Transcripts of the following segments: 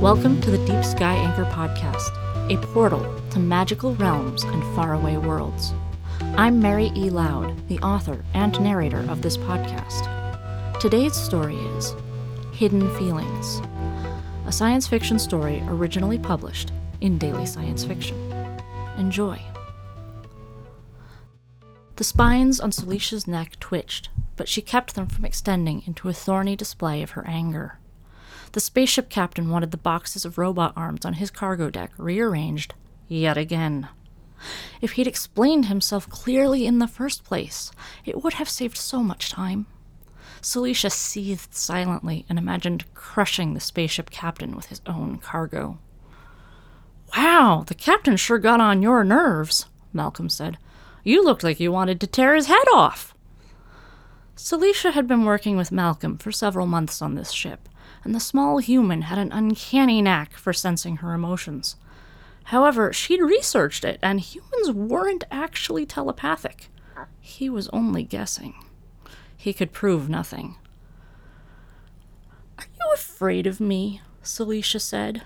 Welcome to the Deep Sky Anchor Podcast, a portal to magical realms and faraway worlds. I'm Mary E. Lowd, the author and narrator of this podcast. Today's story is Hidden Feelings, a science fiction story originally published in Daily Science Fiction. Enjoy. The spines on Celicia's neck twitched, but she kept them from extending into a thorny display of her anger. The spaceship captain wanted the boxes of robot arms on his cargo deck rearranged yet again. If he'd explained himself clearly in the first place, it would have saved so much time. Celicia seethed silently and imagined crushing the spaceship captain with his own cargo. Wow, the captain sure got on your nerves, Malcolm said. You looked like you wanted to tear his head off. Celicia had been working with Malcolm for several months on this ship, and the small human had an uncanny knack for sensing her emotions. However, she'd researched it, and humans weren't actually telepathic. He was only guessing. He could prove nothing. Are you afraid of me? Celicia said.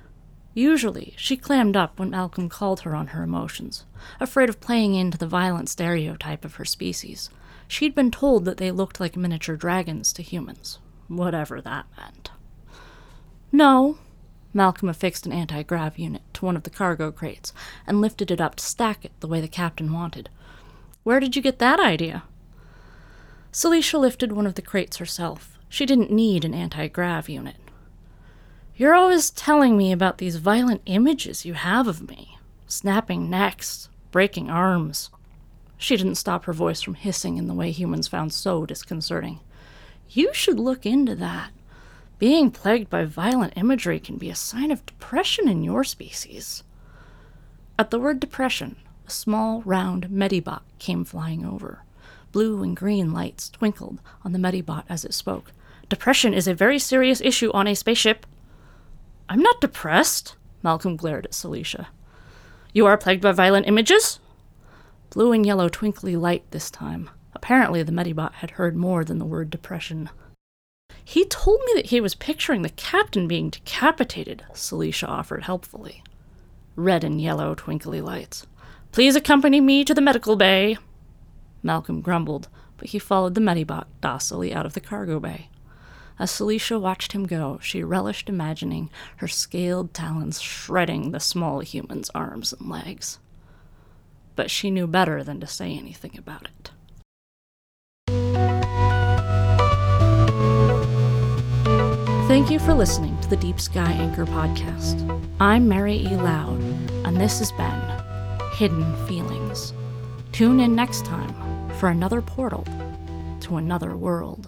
Usually, she clammed up when Malcolm called her on her emotions, afraid of playing into the violent stereotype of her species. She'd been told that they looked like miniature dragons to humans, whatever that meant. No. Malcolm affixed an anti grav unit to one of the cargo crates and lifted it up to stack it the way the captain wanted. Where did you get that idea? Celicia lifted one of the crates herself. She didn't need an anti grav unit. You're always telling me about these violent images you have of me snapping necks, breaking arms. She didn't stop her voice from hissing in the way humans found so disconcerting. You should look into that. Being plagued by violent imagery can be a sign of depression in your species. At the word depression, a small, round Medibot came flying over. Blue and green lights twinkled on the Medibot as it spoke. Depression is a very serious issue on a spaceship. I'm not depressed, Malcolm glared at Celicia. You are plagued by violent images? Blue and yellow twinkly light this time. Apparently, the Medibot had heard more than the word depression. He told me that he was picturing the captain being decapitated, Celicia offered helpfully. Red and yellow twinkly lights. Please accompany me to the medical bay. Malcolm grumbled, but he followed the Medibot docilely out of the cargo bay. As Celicia watched him go, she relished imagining her scaled talons shredding the small human's arms and legs. But she knew better than to say anything about it. Thank you for listening to the Deep Sky Anchor podcast. I'm Mary E. Lowd, and this has been Hidden Feelings. Tune in next time for another portal to another world.